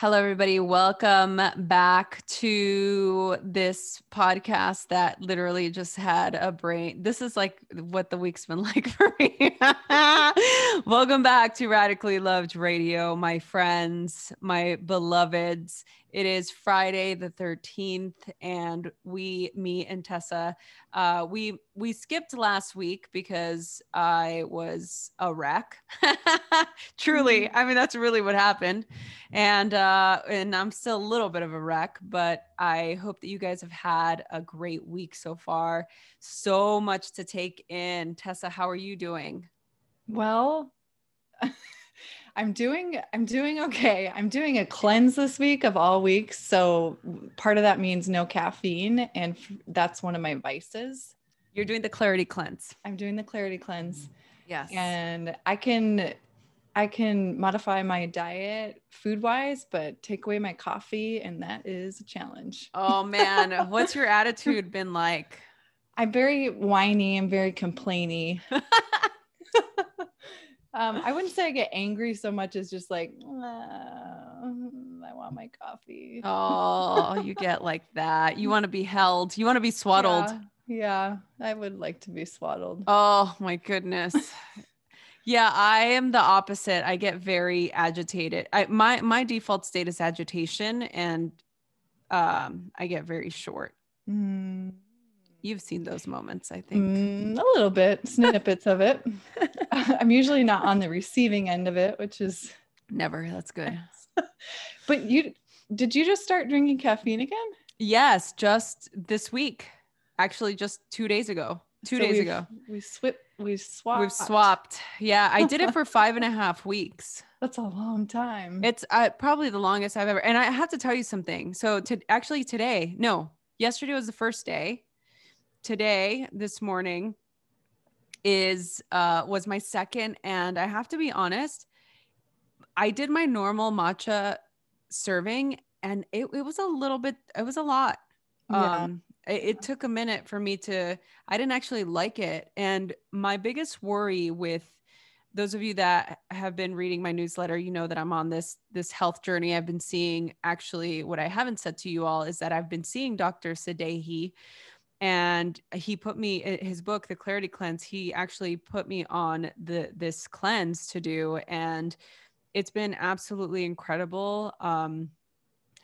Hello, everybody. Welcome back to this podcast that literally just had a brain. This is like what the week's been like for me. Welcome back to Radically Loved Radio, my friends, my beloveds. It is Friday the 13th, and we, me and Tessa, uh, we we skipped last week because I was a wreck. Truly, mm-hmm. I mean that's really what happened, and uh, and I'm still a little bit of a wreck, but I hope that you guys have had a great week so far. So much to take in. Tessa, how are you doing? Well. I'm doing I'm doing okay. I'm doing a cleanse this week of all weeks. So part of that means no caffeine and f- that's one of my vices. You're doing the clarity cleanse. I'm doing the clarity cleanse. Yes. And I can I can modify my diet food wise, but take away my coffee and that is a challenge. Oh man, what's your attitude been like? I'm very whiny, I'm very complainy. Um, I wouldn't say I get angry so much as just like, I want my coffee. Oh, you get like that. You want to be held. You want to be swaddled. Yeah, yeah, I would like to be swaddled. Oh my goodness. yeah, I am the opposite. I get very agitated. I my my default state is agitation, and um, I get very short. Mm. You've seen those moments, I think. Mm, a little bit, snippets of it. I'm usually not on the receiving end of it, which is never. That's good. but you did you just start drinking caffeine again? Yes, just this week. Actually, just two days ago. Two so days ago. We swip we swapped. We've swapped. Yeah, I did it for five and a half weeks. That's a long time. It's uh, probably the longest I've ever. And I have to tell you something. So to actually today, no, yesterday was the first day today, this morning, is uh was my second and I have to be honest, I did my normal matcha serving and it, it was a little bit it was a lot. Yeah. Um it, it took a minute for me to I didn't actually like it and my biggest worry with those of you that have been reading my newsletter you know that i'm on this this health journey i've been seeing actually what i haven't said to you all is that i've been seeing dr Sadeghi and he put me his book the clarity cleanse he actually put me on the this cleanse to do and it's been absolutely incredible. Um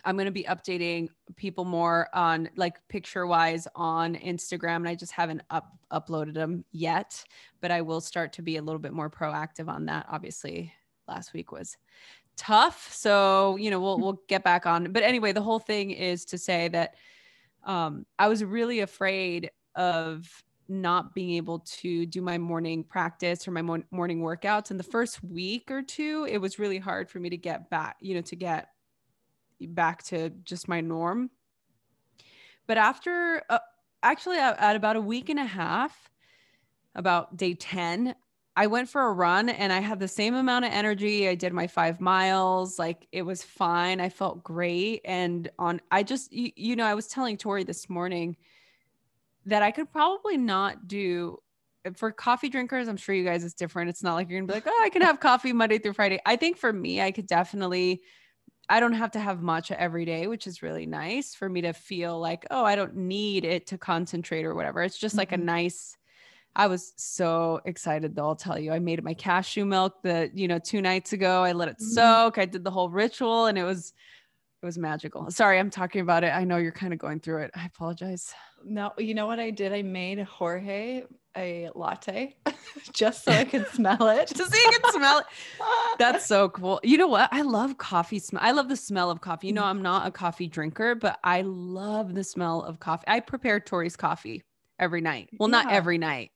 i'm going to be updating people more on like picture wise on instagram and i just haven't up uploaded them yet but i will start to be a little bit more proactive on that. Obviously last week was tough so you know we'll we'll get back on. But anyway the whole thing is to say that um, I was really afraid of not being able to do my morning practice or my mo- morning workouts. And the first week or two, it was really hard for me to get back, you know, to get back to just my norm. But after, uh, actually, at about a week and a half, about day 10, I went for a run and I had the same amount of energy. I did my five miles. Like it was fine. I felt great. And on, I just, you, you know, I was telling Tori this morning that I could probably not do for coffee drinkers. I'm sure you guys it's different. It's not like you're gonna be like, oh, I can have coffee Monday through Friday. I think for me, I could definitely, I don't have to have matcha every day, which is really nice for me to feel like, oh, I don't need it to concentrate or whatever. It's just like mm-hmm. a nice, I was so excited though. I'll tell you, I made my cashew milk the, you know, two nights ago. I let it mm-hmm. soak. I did the whole ritual and it was, it was magical. Sorry, I'm talking about it. I know you're kind of going through it. I apologize. No, you know what I did? I made Jorge a latte just so I could smell it. just so you can smell it. That's so cool. You know what? I love coffee smell. I love the smell of coffee. You know, I'm not a coffee drinker, but I love the smell of coffee. I prepare Tori's coffee every night. Well, yeah. not every night,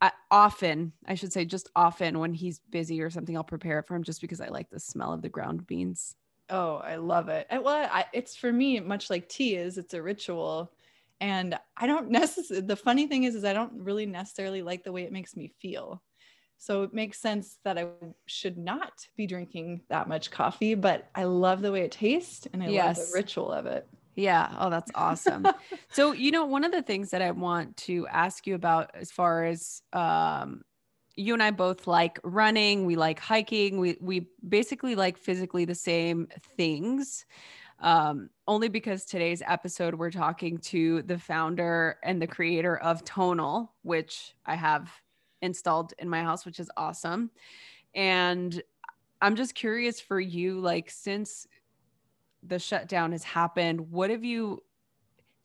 I, often, I should say, just often when he's busy or something, I'll prepare it for him just because I like the smell of the ground beans. Oh, I love it. well, I, it's for me much like tea is. It's a ritual, and I don't necessarily. The funny thing is, is I don't really necessarily like the way it makes me feel. So it makes sense that I should not be drinking that much coffee, but I love the way it tastes and I yes. love the ritual of it. Yeah. Oh, that's awesome. so, you know, one of the things that I want to ask you about as far as um, you and I both like running, we like hiking, we we basically like physically the same things. Um, only because today's episode we're talking to the founder and the creator of Tonal, which I have installed in my house, which is awesome. And I'm just curious for you, like since the shutdown has happened, what have you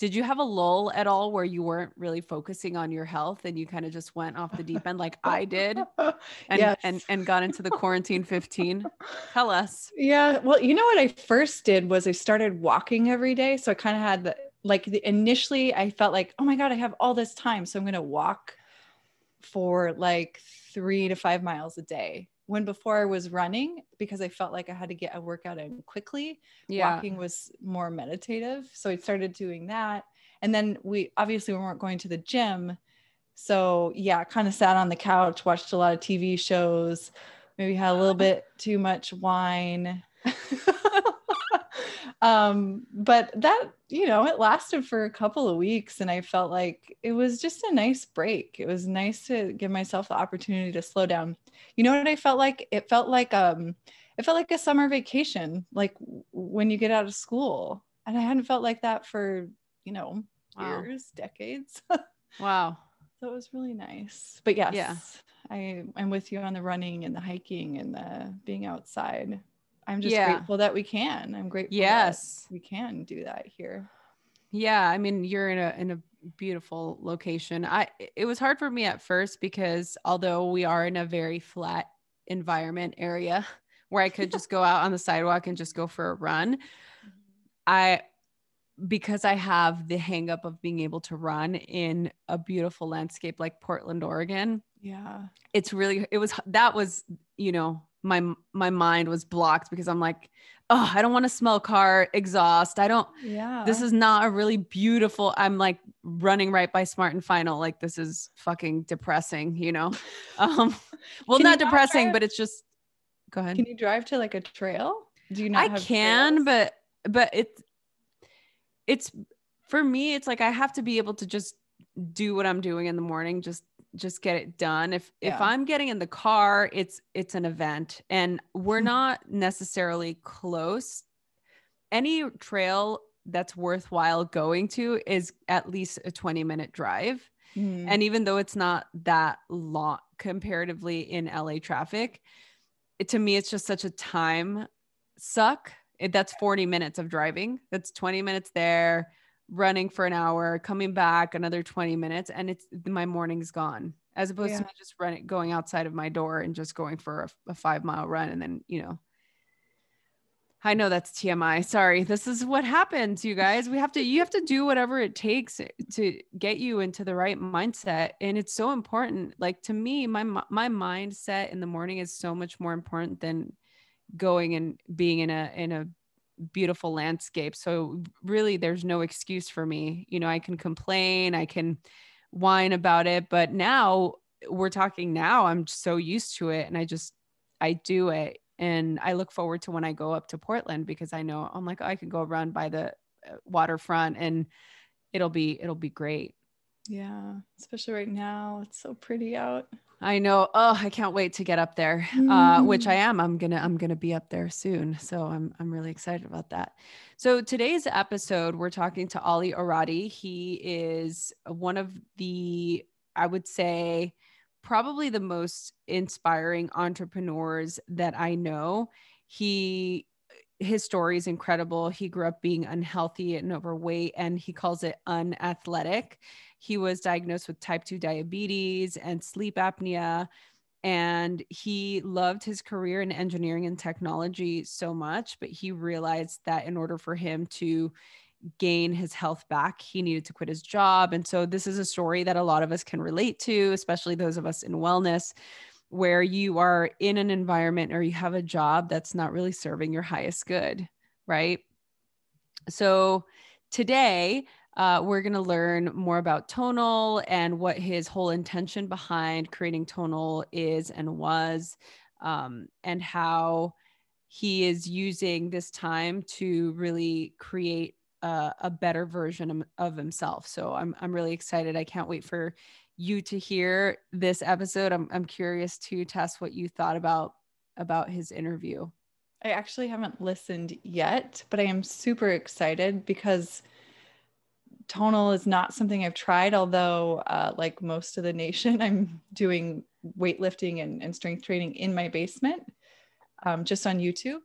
did you have a lull at all where you weren't really focusing on your health and you kind of just went off the deep end like I did and yes. and and got into the quarantine 15? Tell us. Yeah, well, you know what I first did was I started walking every day, so I kind of had the like the, initially I felt like, "Oh my god, I have all this time, so I'm going to walk for like 3 to 5 miles a day." When before I was running because I felt like I had to get a workout in quickly. Yeah. Walking was more meditative. So I started doing that. And then we obviously we weren't going to the gym. So yeah, kind of sat on the couch, watched a lot of TV shows, maybe had a little bit too much wine. um, but that, you know, it lasted for a couple of weeks and I felt like it was just a nice break. It was nice to give myself the opportunity to slow down. You know what I felt like? It felt like um it felt like a summer vacation, like when you get out of school. And I hadn't felt like that for, you know, wow. years, decades. wow. So it was really nice. But yes, yeah. I, I'm with you on the running and the hiking and the being outside. I'm just yeah. grateful that we can. I'm grateful. Yes, we can do that here. Yeah, I mean, you're in a in a beautiful location. I it was hard for me at first because although we are in a very flat environment area where I could just go out on the sidewalk and just go for a run, I because I have the hangup of being able to run in a beautiful landscape like Portland, Oregon. Yeah. It's really it was that was, you know, my my mind was blocked because I'm like, oh, I don't want to smell car exhaust. I don't. Yeah. This is not a really beautiful. I'm like running right by Smart and Final. Like this is fucking depressing. You know. Um. Well, not depressing, drive? but it's just. Go ahead. Can you drive to like a trail? Do you not? I can, trails? but but it's it's for me. It's like I have to be able to just do what I'm doing in the morning. Just just get it done. If yeah. if i'm getting in the car it's it's an event. And we're mm-hmm. not necessarily close. Any trail that's worthwhile going to is at least a 20 minute drive. Mm. and even though it's not that long comparatively in la traffic it, to me it's just such a time suck. It, that's 40 minutes of driving. That's 20 minutes there running for an hour, coming back another 20 minutes, and it's my morning's gone. As opposed yeah. to me just running, going outside of my door and just going for a, a five mile run, and then you know. I know that's TMI. Sorry. This is what happens, you guys. We have to you have to do whatever it takes to get you into the right mindset and it's so important. Like to me, my my mindset in the morning is so much more important than going and being in a in a beautiful landscape. So really there's no excuse for me. You know, I can complain, I can whine about it, but now we're talking now, I'm so used to it and I just I do it and I look forward to when I go up to Portland because I know I'm like oh, I can go run by the uh, waterfront and it'll be it'll be great. Yeah, especially right now. It's so pretty out. I know. Oh, I can't wait to get up there. Uh, which I mm. am. I'm gonna I'm gonna be up there soon. So I'm I'm really excited about that. So today's episode, we're talking to Aly Orady. He is one of the, I would say, probably the most inspiring entrepreneurs that I know. He his story is incredible. He grew up being unhealthy and overweight, and he calls it unathletic. He was diagnosed with type 2 diabetes and sleep apnea. And he loved his career in engineering and technology so much, but he realized that in order for him to gain his health back, he needed to quit his job. And so, this is a story that a lot of us can relate to, especially those of us in wellness, where you are in an environment or you have a job that's not really serving your highest good, right? So, today, uh, we're going to learn more about Tonal and what his whole intention behind creating Tonal is and was, um, and how he is using this time to really create a, a better version of himself. So I'm, I'm really excited. I can't wait for you to hear this episode. I'm I'm curious to test what you thought about about his interview. I actually haven't listened yet, but I am super excited because tonal is not something I've tried, although, uh, like most of the nation, I'm doing weightlifting and, and strength training in my basement um, just on YouTube.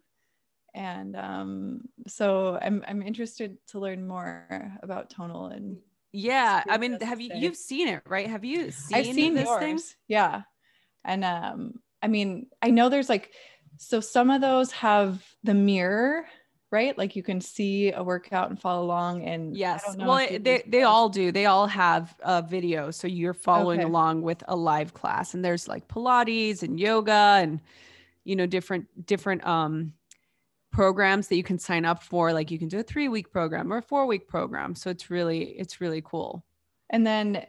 And um, so I'm, I'm interested to learn more about tonal and yeah i mean have you you've seen it right have you seen i've seen this yours. thing yeah and um i mean i know there's like so some of those have the mirror right? Like you can see a workout and follow along. And yes, well, they, they all do. They all have a video. So you're following okay. along with a live class and there's like Pilates and yoga and, you know, different, different, um, programs that you can sign up for. Like you can do a three week program or a four week program. So it's really, it's really cool. And then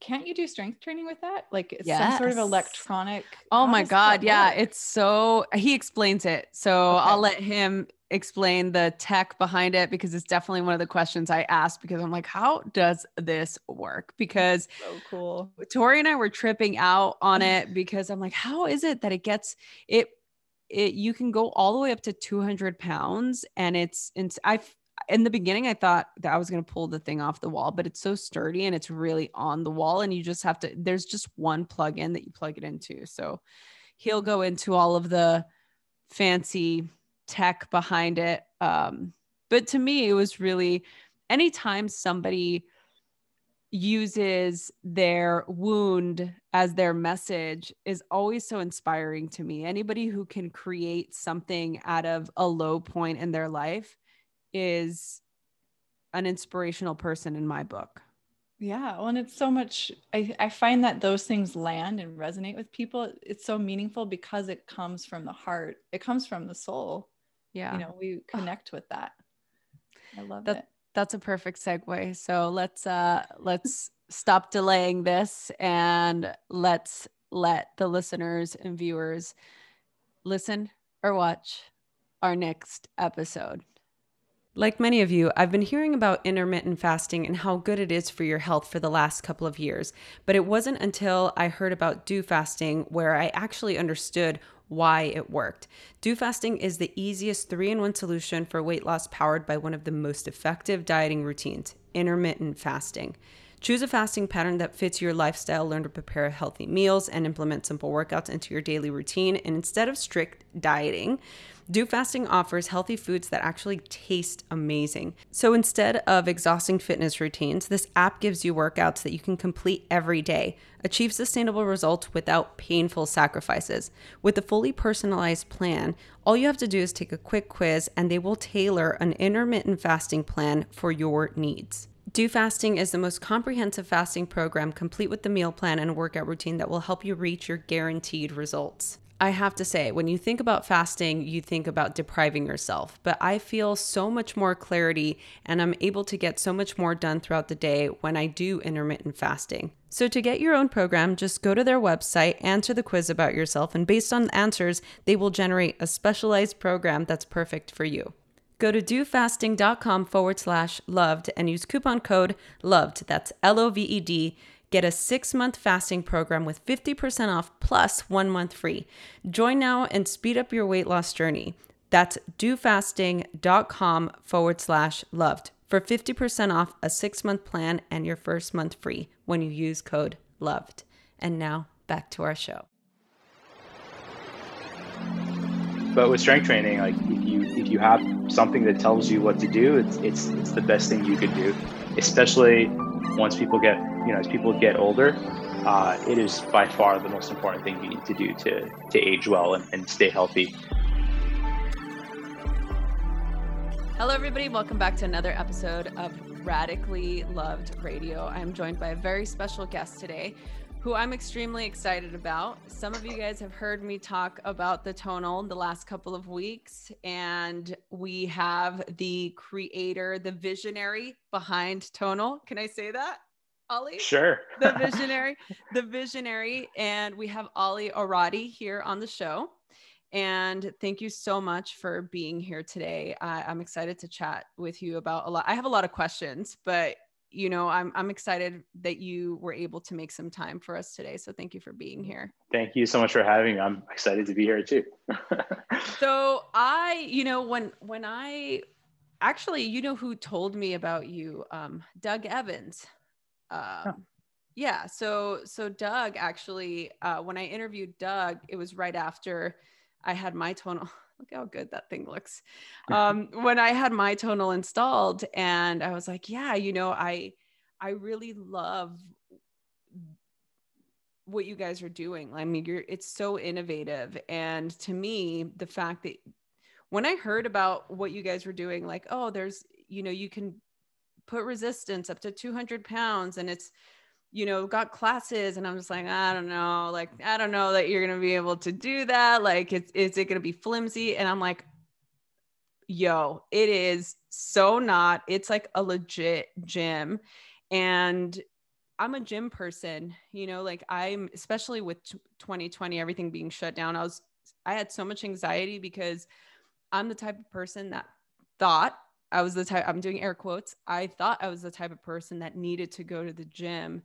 can't you do strength training with that? Like it's yes. some sort of electronic. Oh my God. Yeah. It's so, he explains it. So okay. I'll let him explain the tech behind it because it's definitely one of the questions I asked because I'm like, how does this work? Because so cool. Tori and I were tripping out on it because I'm like, how is it that it gets it? It you can go all the way up to 200 pounds, and it's it's I in the beginning I thought that I was gonna pull the thing off the wall, but it's so sturdy and it's really on the wall, and you just have to. There's just one plug in that you plug it into, so he'll go into all of the fancy tech behind it. Um, but to me, it was really anytime somebody uses their wound as their message is always so inspiring to me. Anybody who can create something out of a low point in their life is an inspirational person in my book. Yeah. Well, and it's so much, I, I find that those things land and resonate with people. It's so meaningful because it comes from the heart, it comes from the soul yeah you know we connect with that i love that, it that's a perfect segue so let's uh let's stop delaying this and let's let the listeners and viewers listen or watch our next episode like many of you, I've been hearing about intermittent fasting and how good it is for your health for the last couple of years. But it wasn't until I heard about DoFasting where I actually understood why it worked. DoFasting is the easiest three in one solution for weight loss powered by one of the most effective dieting routines intermittent fasting. Choose a fasting pattern that fits your lifestyle, learn to prepare healthy meals, and implement simple workouts into your daily routine. And instead of strict dieting, DoFasting offers healthy foods that actually taste amazing. So instead of exhausting fitness routines, this app gives you workouts that you can complete every day, achieve sustainable results without painful sacrifices. With a fully personalized plan, all you have to do is take a quick quiz and they will tailor an intermittent fasting plan for your needs. DoFasting is the most comprehensive fasting program, complete with the meal plan and workout routine that will help you reach your guaranteed results. I have to say, when you think about fasting, you think about depriving yourself. But I feel so much more clarity and I'm able to get so much more done throughout the day when I do intermittent fasting. So, to get your own program, just go to their website, answer the quiz about yourself, and based on the answers, they will generate a specialized program that's perfect for you. Go to dofasting.com forward slash loved and use coupon code loved. That's L O V E D Get a six month fasting program with 50% off plus one month free. Join now and speed up your weight loss journey. That's dofasting.com forward slash loved for 50% off a six month plan and your first month free when you use code loved. And now back to our show. But with strength training, like if you if you have something that tells you what to do, it's it's it's the best thing you could do, especially once people get you know as people get older uh, it is by far the most important thing you need to do to to age well and, and stay healthy. Hello everybody. Welcome back to another episode of radically loved radio. I'm joined by a very special guest today who I'm extremely excited about. Some of you guys have heard me talk about the tonal the last couple of weeks, and we have the creator, the visionary behind tonal. Can I say that? Aly? Sure. the visionary, the visionary. And we have Aly Orady here on the show. And thank you so much for being here today. I'm excited to chat with you about a lot. I have a lot of questions, but you know, I'm I'm excited that you were able to make some time for us today. So thank you for being here. Thank you so much for having me. I'm excited to be here too. so I, you know, when when I actually, you know who told me about you? Um, Doug Evans. Um, oh. Yeah. So so Doug actually, uh, when I interviewed Doug, it was right after I had my tonal. Look how good that thing looks. Um, when I had my tonal installed, and I was like, yeah, you know, I I really love what you guys are doing. I mean, you're it's so innovative, and to me, the fact that when I heard about what you guys were doing, like, oh, there's, you know, you can put resistance up to 200 pounds and it's, you know, got classes. And I'm just like, I don't know, like, I don't know that you're going to be able to do that. Like, it's, is it going to be flimsy? And I'm like, yo, it is so not. It's like a legit gym. And I'm a gym person, you know, like I'm, especially with 2020, everything being shut down, I was, I had so much anxiety because I'm the type of person that thought I was the type, I'm doing air quotes. I thought I was the type of person that needed to go to the gym.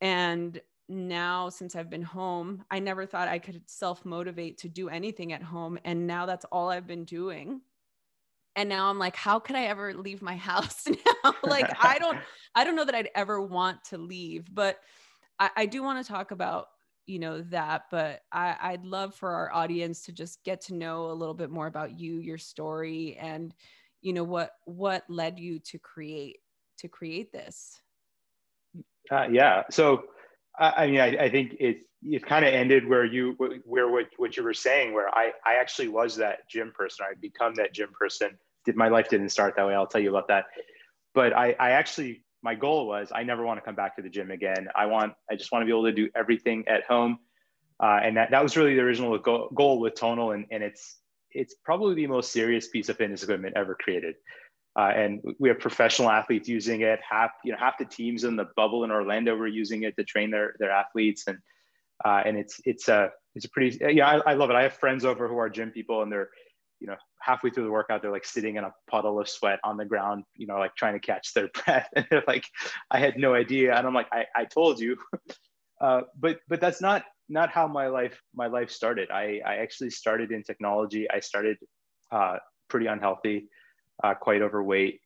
And now, since I've been home, I never thought I could self motivate to do anything at home. And now that's all I've been doing. And now I'm like, how could I ever leave my house now? like, I don't, I don't know that I'd ever want to leave, but I, I do want to talk about you know that but I, i'd love for our audience to just get to know a little bit more about you your story and you know what what led you to create to create this uh, yeah so I, I mean I, I, think it it kind of ended where you where what, what you were saying where I I actually was that gym person I'd become that gym person did my life didn't start that way I'll tell you about that but I I actually my goal was I never want to come back to the gym again. I want, I just want to be able to do everything at home. Uh, and that, that was really the original goal, goal with Tonal. And, and it's, it's probably the most serious piece of fitness equipment ever created. Uh, and we have professional athletes using it. Half, you know, half the teams in the bubble in Orlando were using it to train their, their athletes. And, uh, and it's, it's a, it's a pretty, yeah, I, I love it. I have friends over who are gym people and they're, you know, halfway through the workout, they're like sitting in a puddle of sweat on the ground, you know, like trying to catch their breath. And they're like, I had no idea. And I'm like, I, I told you. Uh, but but that's not not how my life my life started. I, I actually started in technology. I started uh, pretty unhealthy, uh, quite overweight.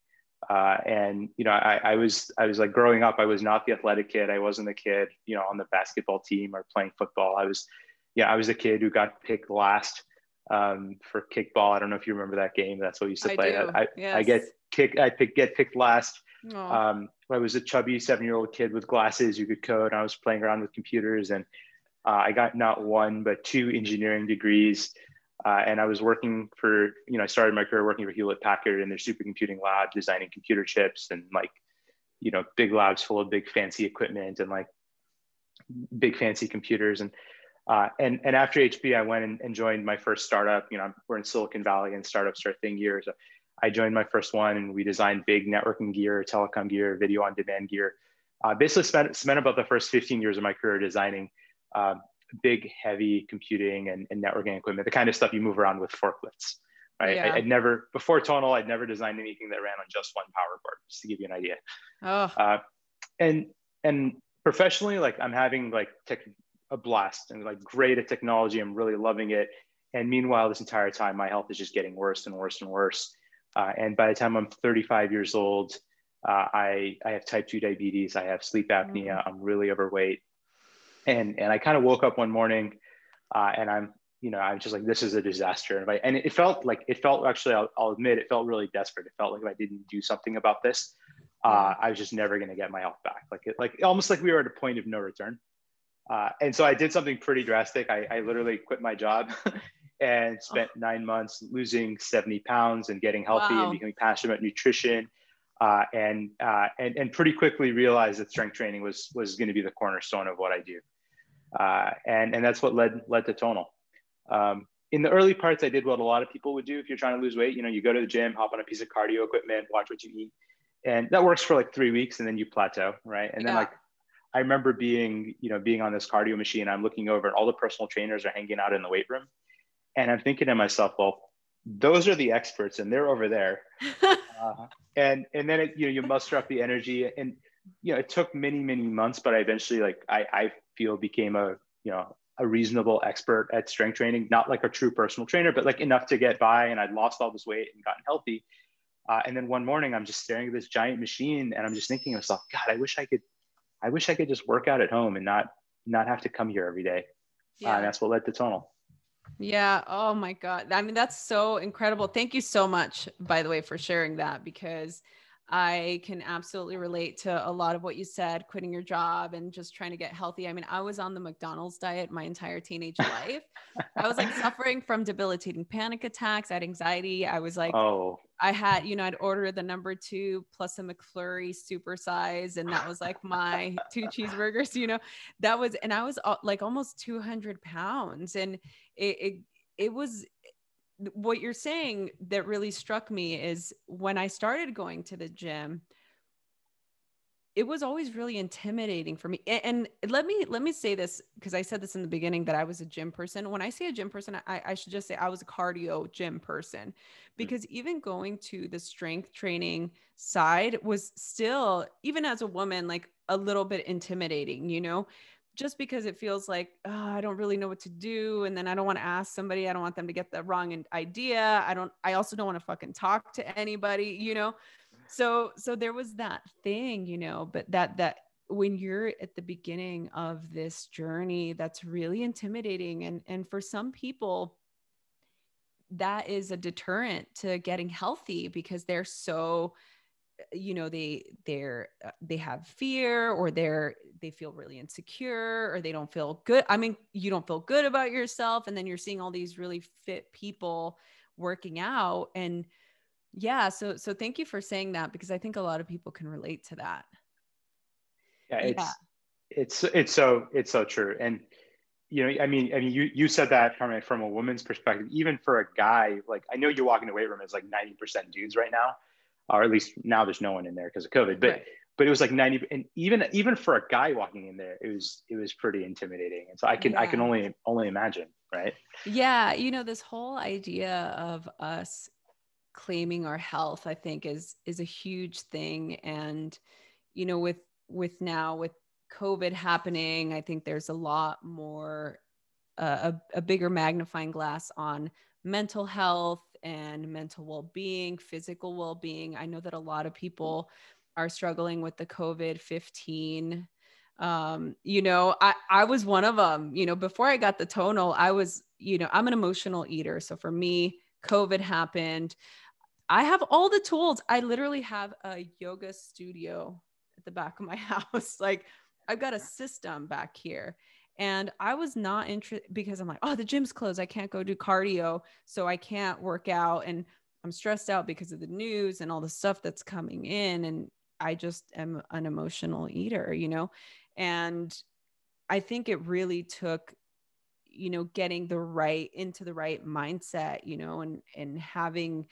Uh, and you know, I, I was I was like growing up, I was not the athletic kid. I wasn't the kid, you know, on the basketball team or playing football. I was, yeah, I was the kid who got picked last um, for kickball. I don't know if you remember that game. That's what we used to I play. Do. I, yes. I get kick. I pick, get picked last. Um, I was a chubby seven-year-old kid with glasses. You could code. I was playing around with computers, and uh, I got not one but two engineering degrees. Uh, and I was working for, you know, I started my career working for Hewlett Packard in their supercomputing lab, designing computer chips and like, you know, big labs full of big fancy equipment and like big fancy computers. And uh, and, and after HP, I went and, and, joined my first startup. You know, we're in Silicon Valley and startups are thing here. So I joined my first one and we designed big networking gear, telecom gear, video on demand gear. Uh, basically spent, spent about the first 15 years of my career designing uh, big, heavy computing and, and, networking equipment, the kind of stuff you move around with forklifts, right? Yeah. I, would never, before Tonal, I'd never designed anything that ran on just one power board, just to give you an idea. Oh. Uh, and, and professionally, like I'm having like tech, a blast and like great at technology. I'm really loving it. And meanwhile, this entire time, my health is just getting worse and worse and worse. Uh, and by the time I'm 35 years old, uh, I, I have type 2 diabetes, I have sleep apnea, mm-hmm. I'm really overweight. And, and I kind of woke up one morning uh, and I'm, you know, I'm just like, this is a disaster. And, I, and it felt like, it felt actually, I'll, I'll, admit, it felt really desperate. It felt like if I didn't do something about this, uh. I was just never going to get my health back. Like, it, like almost like we were at a point of no return. Uh, and so I did something pretty drastic. I, I literally quit my job and spent oh. nine months losing 70 pounds and getting healthy wow. and becoming passionate about nutrition. Uh, and, uh, and, and pretty quickly realized that strength training was, was going to be the cornerstone of what I do. Uh, and, and that's what led, led to Tonal. Um, in the early parts, I did what a lot of people would do if you're trying to lose weight. You know, you go to the gym, hop on a piece of cardio equipment, watch what you eat. And that works for like three weeks and then you plateau, right? And then like I remember being, you know, being on this cardio machine. I'm looking over, and all the personal trainers are hanging out in the weight room, and I'm thinking to myself, well, those are the experts and they're over there uh, and and then it, you know you muster up the energy and you know it took many many months but i eventually like i i feel became a you know a reasonable expert at strength training not like a true personal trainer but like enough to get by and i'd lost all this weight and gotten healthy uh, and then one morning i'm just staring at this giant machine and i'm just thinking to myself god i wish i could i wish i could just work out at home and not not have to come here every day yeah. uh, and that's what led to tonal yeah. Oh my God. I mean, that's so incredible. Thank you so much, by the way, for sharing that because I can absolutely relate to a lot of what you said, quitting your job and just trying to get healthy. I mean, I was on the McDonald's diet my entire teenage life. I was like suffering from debilitating panic attacks, I had anxiety. I was like, oh, I had, you know, I'd order the number two plus a McFlurry super size. And that was like my two cheeseburgers, you know, that was, and I was uh, like almost 200 pounds. And it, it, it was what you're saying that really struck me is when I started going to the gym, it was always really intimidating for me. And, let me let me say this because I said this in the beginning that I was a gym person. When I say a gym person, I, I should just say I was a cardio gym person because mm-hmm. even going to the strength training side was still, even as a woman, like a little bit intimidating, you know just because it feels like oh, I don't really know what to do, and then I don't want to ask somebody. I don't want them to get the wrong idea. I don't. I also don't want to fucking talk to anybody. You know. So so there was that thing, you know, but that that when you're at the beginning of this journey, that's really intimidating, and and for some people that is a deterrent to getting healthy because they're so you know they they're uh, they have fear or they're they feel really insecure or they don't feel good i mean you don't feel good about yourself and then you're seeing all these really fit people working out and yeah so so thank you for saying that because i think a lot of people can relate to that yeah it's yeah. it's it's so it's so true and you know i mean i mean you you said that from a, from a woman's perspective even for a guy like i know you walk in the weight room as like 90% dudes right now or at least now there's no one in there because of COVID. But right. but it was like 90 and even even for a guy walking in there, it was it was pretty intimidating. And so I can yeah. I can only only imagine, right? Yeah, you know, this whole idea of us claiming our health, I think is is a huge thing. And, you know, with with now with COVID happening, I think there's a lot more uh, a, a bigger magnifying glass on mental health and mental well-being physical well-being. I know that a lot of people are struggling with the covid-15 um, you know I, I was one of them you know before i got the tonal i was you know i'm an emotional eater. So for me covid happened. I have all the tools. I literally have a yoga studio at the back of my house. Like i've got a system back here and I was not interested because I'm like, oh, the gym's closed. I can't go do cardio. So I can't work out. And I'm stressed out because of the news and all the stuff that's coming in. And I just am an emotional eater, you know? And I think it really took, you know, getting the right into the right mindset, you know, and, and having,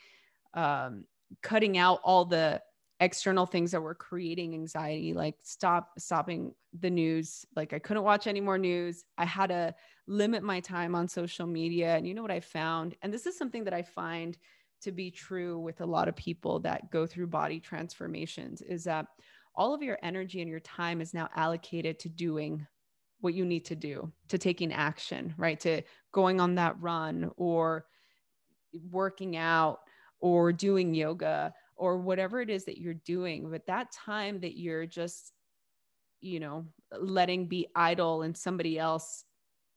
um, cutting out all the external things that were creating anxiety like stop stopping the news. Like i couldn't watch any more news. I had to limit my time on social media. And you know what i found? And this is something that i find to be true with a lot of people that go through body transformations is that all of your energy and your time is now allocated to doing what you need to do to taking action right? To going on that run or working out or doing yoga or whatever it is that you're doing but that time that you're just you know letting be idle and somebody else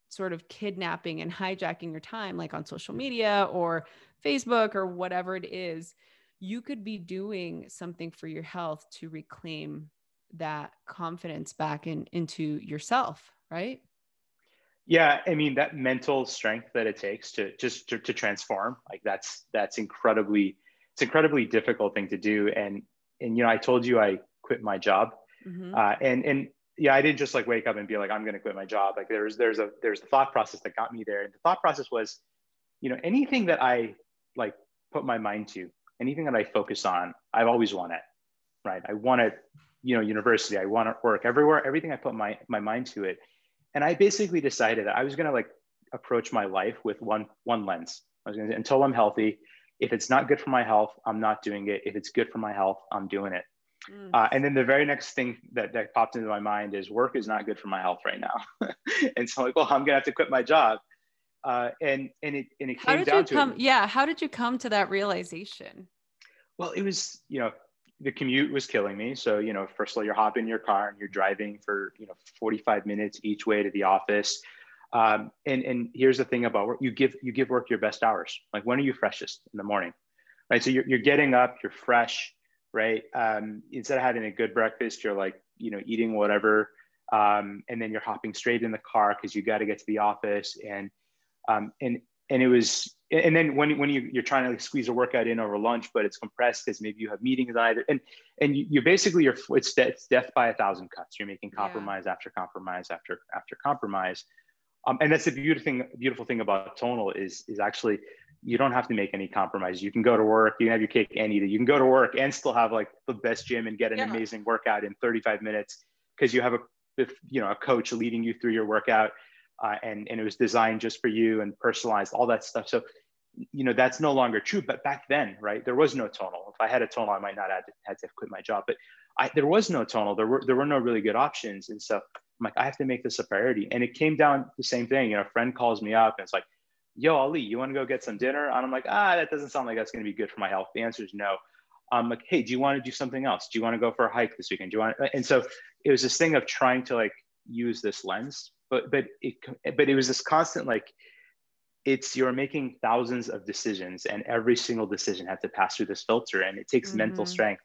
sort of kidnapping and hijacking your time like on social media or facebook or whatever it is you could be doing something for your health to reclaim that confidence back in into yourself right? Yeah i mean that mental strength that it takes to just to, to transform like that's that's incredibly it's incredibly difficult thing to do. And and you know, I told you I quit my job, mm-hmm. uh, and and yeah, I didn't just like wake up and be like, I'm going to quit my job. Like there's there's a there's the thought process that got me there. And the thought process was, you know, anything that I like put my mind to, anything that I focus on, I've always wanted, right? I wanted, you know, university. I want to work everywhere. Everything I put my my mind to it, and I basically decided I was going to like approach my life with one one lens, I was going to until I'm healthy. If it's not good for my health, I'm not doing it. If it's good for my health, I'm doing it. Mm. Uh, and then the very next thing that, that popped into my mind is work is not good for my health right now. and so I'm like, well, I'm gonna have to quit my job. Uh, and and it and it how came down to come, it. yeah. How did you come to that realization? Well, it was you know the commute was killing me. So you know, first of all, you're hopping in your car and you're driving for you know 45 minutes each way to the office. Um, and and here's the thing about work: you give you give work your best hours. Like when are you freshest in the morning, right? So you're you're getting up, you're fresh right? Um, instead of having a good breakfast, you're like, you know, eating whatever, um, and then you're hopping straight in the car because you got to get to the office, and um, and and it was, and then when when you you're trying to like squeeze a workout in over lunch, but it's compressed because maybe you have meetings either, and and you, you basically you're it's, it's death by a thousand cuts. You're making compromise yeah. after compromise after after compromise. Um, and that's the beautiful thing, beautiful thing about tonal is is actually you don't have to make any compromise. You can go to work, you can have your cake and eat it. You can go to work and still have like the best gym and get an yeah. amazing workout in 35 minutes because you have a you know a coach leading you through your workout uh, and and it was designed just for you and personalized all that stuff. So you know that's no longer true. But back then, right, there was no tonal. If I had a tonal, I might not have had to quit my job. But I, there was no tonal. There were there were no really good options, and so I'm like I have to make this a priority. And it came down the same thing. You know, a friend calls me up and it's like yo, Aly, you want to go get some dinner? And I'm like, ah, that doesn't sound like that's going to be good for my health. The answer is no. I'm like, hey, do you want to do something else? Do you want to go for a hike this weekend? Do you want? And so it was this thing of trying to like use this lens, but but it but it was this constant like, it's you're making thousands of decisions, and every single decision had to pass through this filter, and it takes mm-hmm. mental strength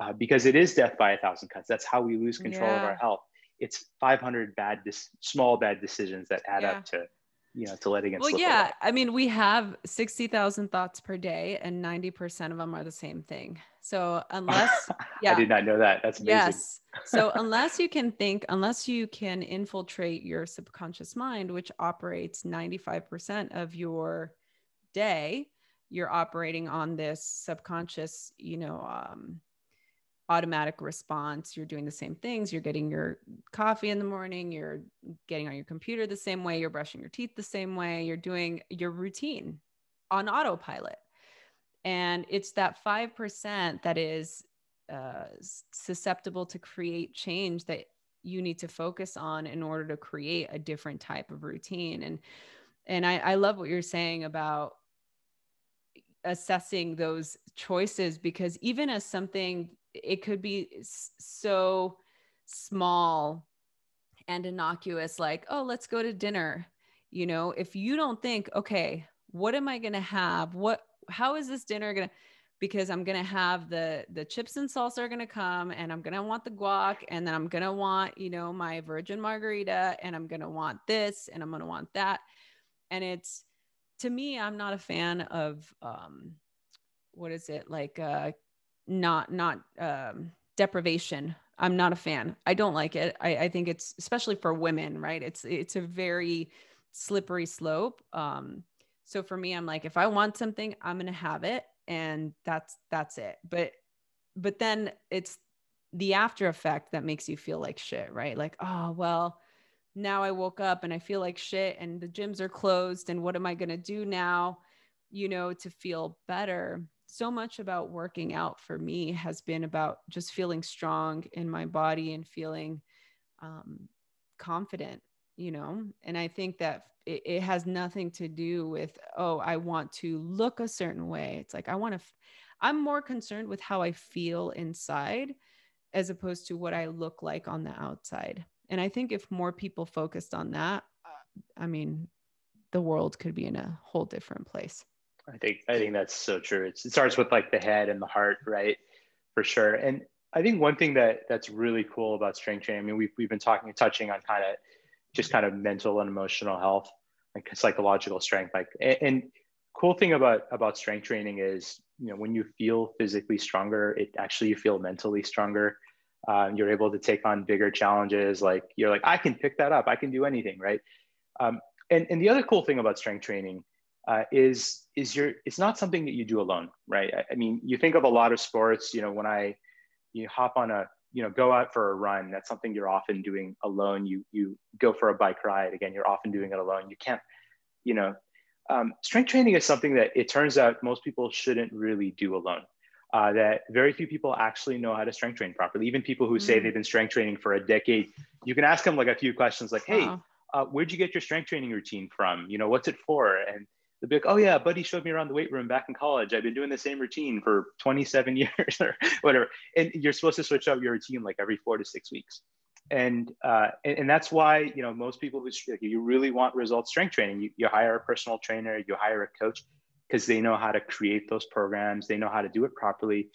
uh, because it is death by a thousand cuts. That's how we lose control yeah. of our health. It's 500 bad, dis- small bad decisions that add yeah. up to you know to letting it well yeah away. i mean we have 60000 thoughts per day and 90% of them are the same thing. So unless yeah. i did not know that. That's amazing. Yes. So unless you can think unless you can infiltrate your subconscious mind which operates 95% of your day you're operating on this subconscious you know um, automatic response. You're doing the same things. You're getting your coffee in the morning. You're getting on your computer the same way. You're brushing your teeth the same way. You're doing your routine on autopilot. And it's that 5% that is uh, susceptible to create change that you need to focus on in order to create a different type of routine. And and I, I love what you're saying about assessing those choices because even as something it could be so small and innocuous like oh let's go to dinner. You know if you don't think okay what am i going to have? What how is this dinner going to because i'm going to have the the chips and salsa are going to come and i'm going to want the guac and then i'm going to want you know my virgin margarita and i'm going to want this and i'm going to want that. And it's to me i'm not a fan of um what is it like uh not not um, deprivation. I'm not a fan. I don't like it. I, I think it's especially for women, right? It's it's a very slippery slope. Um, so for me, I'm like, if I want something, I'm gonna have it, and that's that's it. But but then it's the after effect that makes you feel like shit, right? Like, oh well, now I woke up and I feel like shit, and the gyms are closed, and what am I gonna do now? You know, to feel better so much about working out for me has been about just feeling strong in my body and feeling um, confident, you know? And I think that it, it, has nothing to do with, oh, I want to look a certain way. It's like, I want to, f- I'm more concerned with how I feel inside as opposed to what I look like on the outside. And I think if more people focused on that, uh, I mean, the world could be in a whole different place. I think I think that's so true. It's, it starts with like the head and the heart, right? For sure. And I think one thing that that's really cool about strength training. I mean, we've we've been talking, touching on kind of just kind of mental and emotional health, like psychological strength. Like, and, and cool thing about about strength training is, you know, when you feel physically stronger, it actually you feel mentally stronger. Um, you're able to take on bigger challenges. Like you're like, I can pick that up. I can do anything, right? Um, and and the other cool thing about strength training uh, is is your it's not something that you do alone, right? I, I, mean, you think of a lot of sports. You know, when I you hop on a you know go out for a run, that's something you're often doing alone. You you go for a bike ride again, you're often doing it alone. You can't, you know, um, strength training is something that it turns out most people shouldn't really do alone. Uh, that very few people actually know how to strength train properly. Even people who say mm. they've been strength training for a decade, you can ask them like a few questions like, "Hey, wow. uh, where'd you get your strength training routine from? You know, what's it for?" And they'll be like, "Oh yeah, buddy showed me around the weight room back in college. I've been doing the same routine for 27 years or whatever." And you're supposed to switch up your routine like every four to six weeks and, uh, and, and that's why you know most people who you really want results strength training you, you hire a personal trainer you hire a coach because they know how to create those programs they know how to do it properly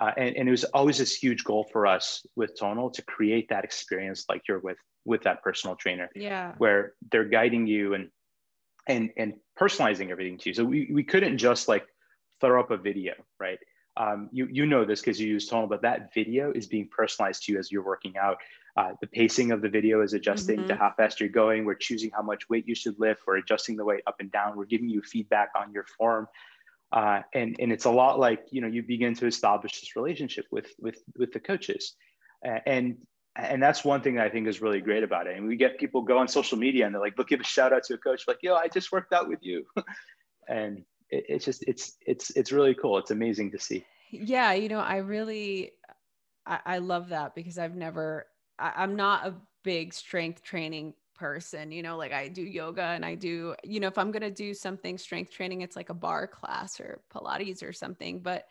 uh, and, and it was always this huge goal for us with tonal to create that experience like you're with with that personal trainer yeah where they're guiding you and and and personalizing everything to you so we, we couldn't just like throw up a video right um, you you know this because you use tonal but that video is being personalized to you as you're working out uh, the pacing of the video is adjusting mm-hmm. to how fast you're going. We're choosing how much weight you should lift. We're adjusting the weight up and down. We're giving you feedback on your form. Uh, and, and it's a lot like, you know, you begin to establish this relationship with, with, with the coaches. and, and that's one thing that I think is really great about it. And we get people go on social media and they're like, they'll give a shout out to a coach, like, yo, I just worked out with you. and it, it's just, it's, it's, it's really cool. It's amazing to see. Yeah. You know, I really, I, I love that because I've never I, am not a big strength training person you know like i do yoga and i do you know if i'm to do something strength training it's like a barre class or pilates or something but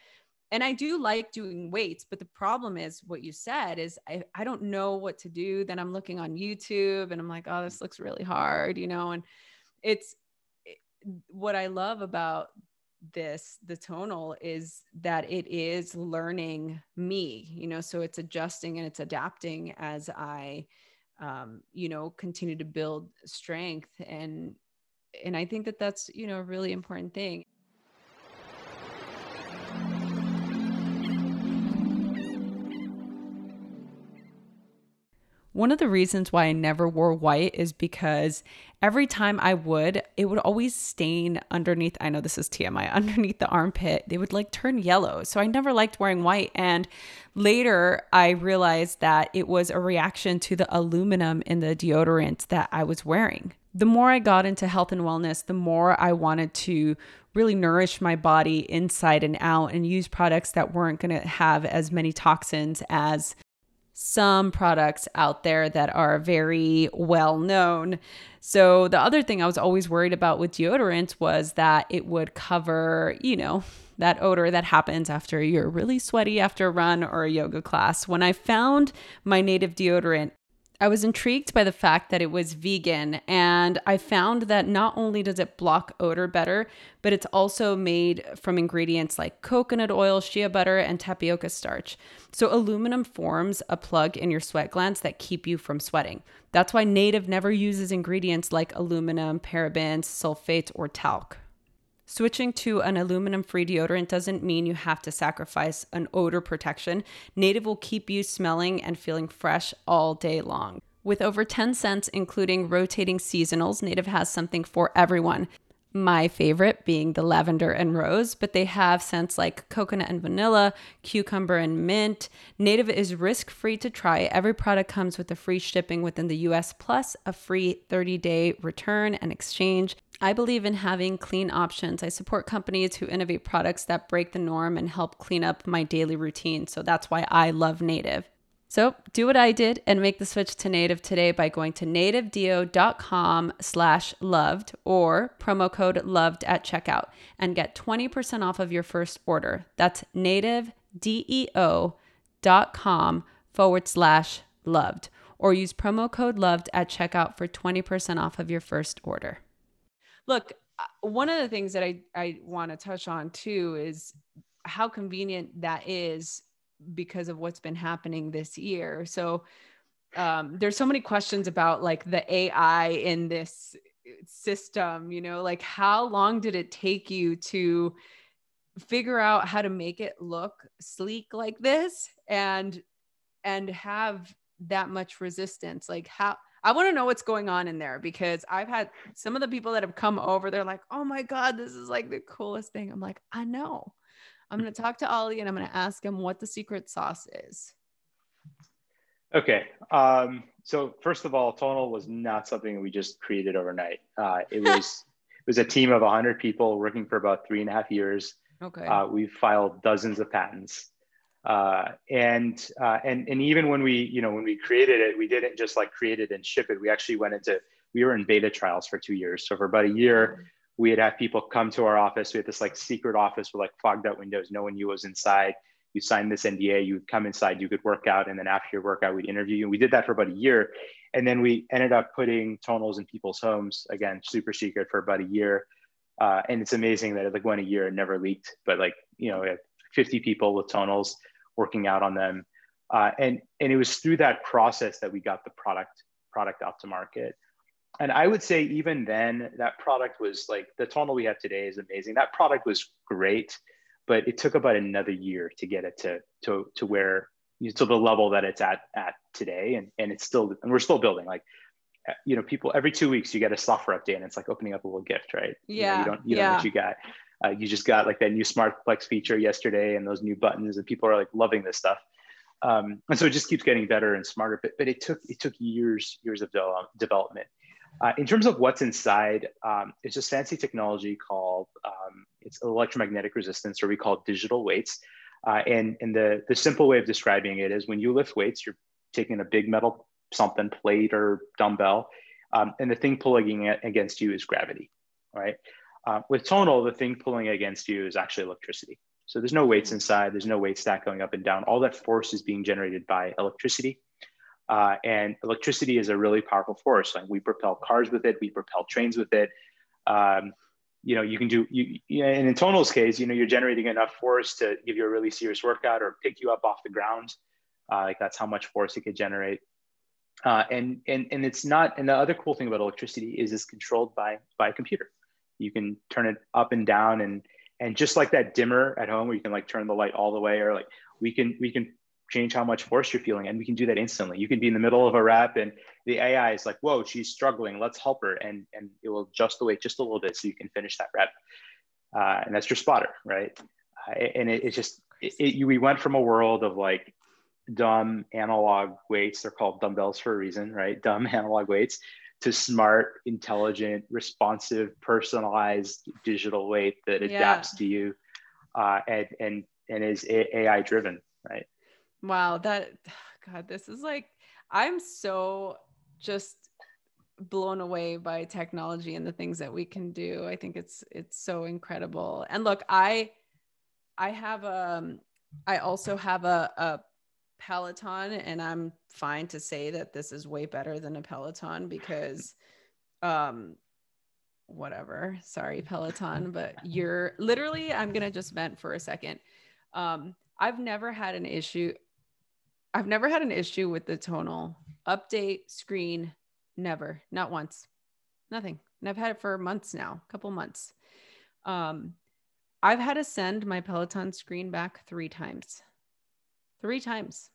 and i do like doing weights but the problem is what you said is I, I don't know what to do then i'm looking on youtube and i'm like oh this looks really hard you know and it's what i love about this the tonal is that it is learning me you know so it's adjusting and it's adapting as i um, you know continue to build strength. And and i think that that's you know a really important thing One of the reasons why I never wore white is because every time I would, it would always stain underneath. I know this is TMI, underneath the armpit. They would like turn yellow. So I never liked wearing white. And later I realized that it was a reaction to the aluminum in the deodorant that I was wearing. The more I got into health and wellness, the more I wanted to really nourish my body inside and out and use products that weren't going to have as many toxins as some products out there that are very well known. So, the other thing I was always worried about with deodorant was that it would cover, you know, that odor that happens after you're really sweaty after a run or a yoga class. When I found my native deodorant, I was intrigued by the fact that it was vegan, and I found that not only does it block odor better, but it's also made from ingredients like coconut oil, shea butter, and tapioca starch. So, aluminum forms a plug in your sweat glands that keep you from sweating. That's why Native never uses ingredients like aluminum, parabens, sulfates, or talc. Switching to an aluminum free deodorant doesn't mean you have to sacrifice an odor protection. Native will keep you smelling and feeling fresh all day long. With over 10 scents, including rotating seasonals, Native has something for everyone. My favorite being the lavender and rose, but they have scents like coconut and vanilla, cucumber and mint. Native is risk free to try. Every product comes with a free shipping within the US, plus a free 30 day return and exchange. I believe in having clean options. I support companies who innovate products that break the norm and help clean up my daily routine. So that's why I love Native. So do what I did and make the switch to Native today by going to nativedeo.com slash loved or promo code loved at checkout and get 20% off of your first order. That's nativedeo.com forward slash loved or use promo code loved at checkout for 20% off of your first order. Look, uh, one of the things that I, I want to touch on too is how convenient that is because of what's been happening this year. So um, there's so many questions about like the AI in this system, you know, like how long did it take you to figure out how to make it look sleek like this and and have that much resistance? Like how I want to know what's going on in there because I've had some of the people that have come over, they're like, oh my God, this is like the coolest thing. I'm like, I know. I'm going to talk to Aly and I'm going to ask him what the secret sauce is. Okay. Um, so first of all, tonal was not something we just created overnight. Uh, it was it was a team of 100 people working for about three and a half years. Okay. Uh, we filed dozens of patents. Uh, and uh, and and even when we you know when we created it, we didn't just like create it and ship it. We actually went into we were in beta trials for two years. So for about a year, we had had people come to our office. We had this like secret office with like fogged out windows. No one knew was inside. You signed this NDA. You would come inside. You could work out, and then after your workout, we'd interview you. And we did that for about a year, and then we ended up putting tonals in people's homes again, super secret for about a year. Uh, and it's amazing that it like went a year and never leaked. But like you know, we had 50 people with tonals working out on them. Uh, and, and it was through that process that we got the product, product out to market. And I would say even then that product was like the tonal we have today is amazing. That product was great, but it took about another year to get it to, to, to where, to the level that it's at, at today. And, and it's still, and we're still building like, you know, people every two weeks you get a software update and it's like opening up a little gift, right? Yeah. You, know, you don't, you yeah. know what you got. Uh, you just got like that new smart flex feature yesterday and those new buttons and people are like loving this stuff. Um, and so it just keeps getting better and smarter, but, but it took, it took years, years of de- development. Uh, in terms of what's inside, um, it's just fancy technology called, um, it's electromagnetic resistance or we call it digital weights. Uh, and and the, the simple way of describing it is when you lift weights, you're taking a big metal something, plate or dumbbell, um, and the thing pulling against you is gravity, right? Uh, with tonal, the thing pulling against you is actually electricity. So there's no weights inside, there's no weight stack going up and down. All that force is being generated by electricity. Uh, and electricity is a really powerful force. Like we propel cars with it, we propel trains with it. Um, you know, you can do, you, and in Tonal's case, you know, you're generating enough force to give you a really serious workout or pick you up off the ground. Uh, like that's how much force it could generate. Uh, and, and, and it's not, and the other cool thing about electricity is it's controlled by, by a computer you can turn it up and down and and just like that dimmer at home where you can like turn the light all the way or like we can we can change how much force you're feeling and we can do that instantly. You can be in the middle of a rep and the ai is like whoa she's struggling. Let's help her. And and it will adjust the weight just a little bit so you can finish that rep. Uh, and that's your spotter right? Uh, and it, it just it, it, we went from a world of like dumb analog weights. They're called dumbbells for a reason right? Dumb analog weights to smart, intelligent, responsive, personalized digital weight that adapts yeah. to you uh, and, and, and is AI driven, right? Wow, that, God, this is like, I'm so just blown away by technology and the things that we can do. I think it's, it's so incredible. And look, I, I have, um, I also have a, a Peloton, and I'm fine to say that this is way better than a Peloton because, um, whatever. Sorry, Peloton, but you're literally. I'm gonna just vent for a second. Um, I've never had an issue. I've never had an issue with the tonal update screen. Never, not once, nothing. And I've had it for months now, a couple months. Um, I've had to send my Peloton screen back three times three times.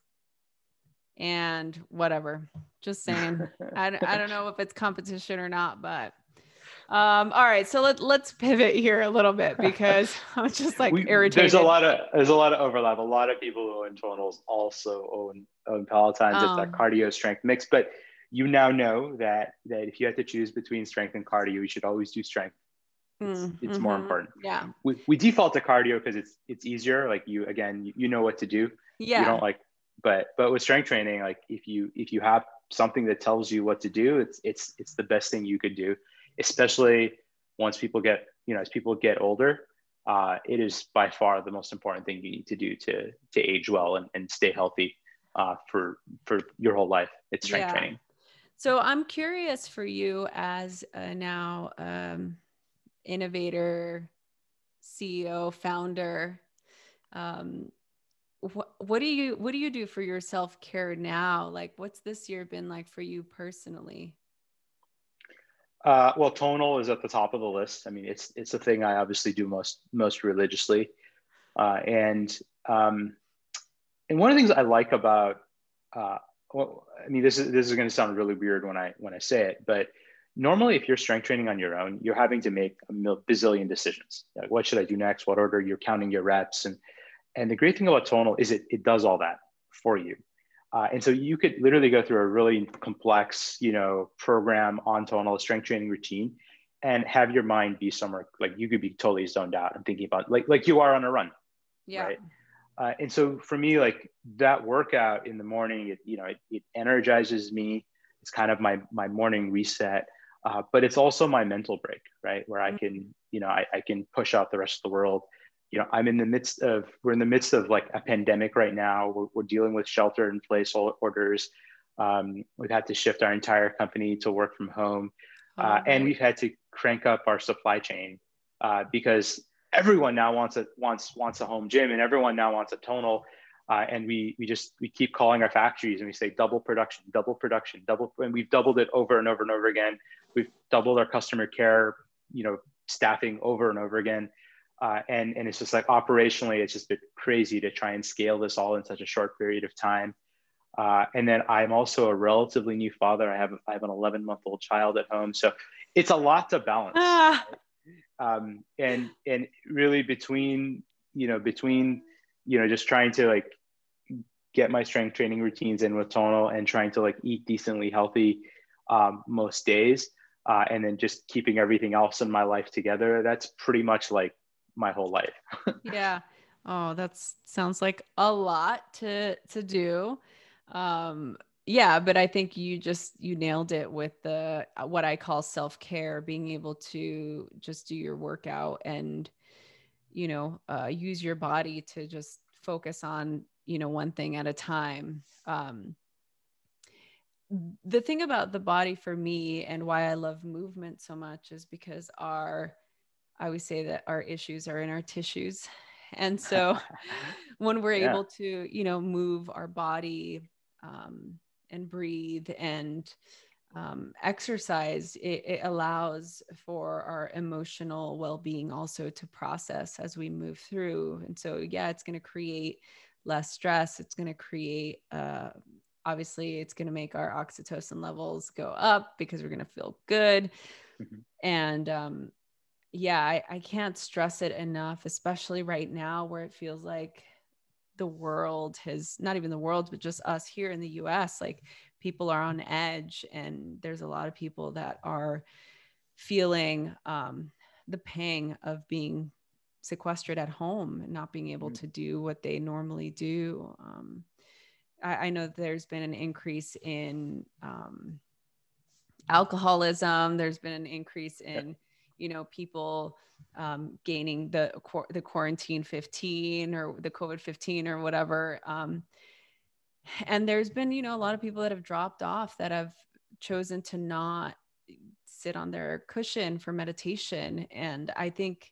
And whatever, just saying. I, I don't know if it's competition or not, but um, all right, so let let's pivot here a little bit because I'm just like we, irritated. There's a lot of there's a lot of overlap. A lot of people who own tonals also own own Peloton, just that oh. cardio strength mix. But you now know that that if you have to choose between strength and cardio, you should always do strength. It's, mm, it's mm-hmm. more important. Yeah. We, we default to cardio because it's it's easier. Like you again, you, you know what to do yeah you don't like but but with strength training like if you if you have something that tells you what to do it's it's it's the best thing you could do especially once people get you know as people get older uh, it is by far the most important thing you need to do to to age well and, and stay healthy uh, for for your whole life it's strength yeah. training so i'm curious for you as a now um, innovator ceo founder um, what what do you what do you do for your self-care now? Like what's this year been like for you personally? Uh, well tonal is at the top of the list. I mean it's it's a thing i obviously do most most religiously. Uh, and um, and one of the things i like about uh, well, i mean this is this is going to sound really weird when i when i say it but normally if you're strength training on your own you're having to make a bazillion decisions. Like what should i do next? What order? You're counting your reps and and the great thing about Tonal is it, it does all that for you. Uh, and so you could literally go through a really complex, you know, program on Tonal, strength training routine, and have your mind be somewhere like you could be totally zoned out and thinking about like like you are on a run Yeah. right? Uh, and so for me like that workout in the morning it you know it, it energizes me. It's kind of my my morning reset. Uh, but it's also my mental break right? Where i can you know I, I can push out the rest of the world you know i'm in the midst of we're in the midst of like a pandemic right now. We're, we're dealing with shelter in place orders. Um, we've had to shift our entire company to work from home. Uh, and we've had to crank up our supply chain uh, because everyone now wants a wants wants a home gym and everyone now wants a tonal. Uh, and we we just we keep calling our factories and we say double production double production double and we've doubled it over and over and over again. We've doubled our customer care you know staffing over and over again uh, and and it's just like operationally it's just been crazy to try and scale this all in such a short period of time uh, and then I'm also a relatively new father. I have I have an 11 month old child at home, so it's a lot to balance. Ah. Um, and and really between you know between you know just trying to like get my strength training routines in with tonal and trying to like eat decently healthy um, most days, uh, and then just keeping everything else in my life together. That's pretty much like my whole life. yeah. Oh, that sounds like a lot to to do um yeah but i think you just you nailed it with the uh, what i call self-care being able to just do your workout and you know uh, use your body to just focus on you know one thing at a time um the thing about the body for me and why i love movement so much is because our i always say that our issues are in our tissues and so when we're yeah. able to you know move our body um, and breathe and um, exercise, it, it, allows for our emotional well being also to process as we move through. And so, yeah, it's going to create less stress. It's going to create, uh, obviously, it's going to make our oxytocin levels go up because we're going to feel good. Mm-hmm. And, um, yeah, I, I can't stress it enough, especially right now where it feels like the world has not even the world but just us here in the US like people are on edge and there's a lot of people that are feeling um, the pang of being sequestered at home and not being able mm. to do what they normally do um, I, I, know there's been an increase in um, alcoholism there's been an increase in you know people um, gaining the the quarantine 15 or the COVID 15 or whatever. Um, and there's been you know a lot of people that have dropped off that have chosen to not sit on their cushion for meditation and i think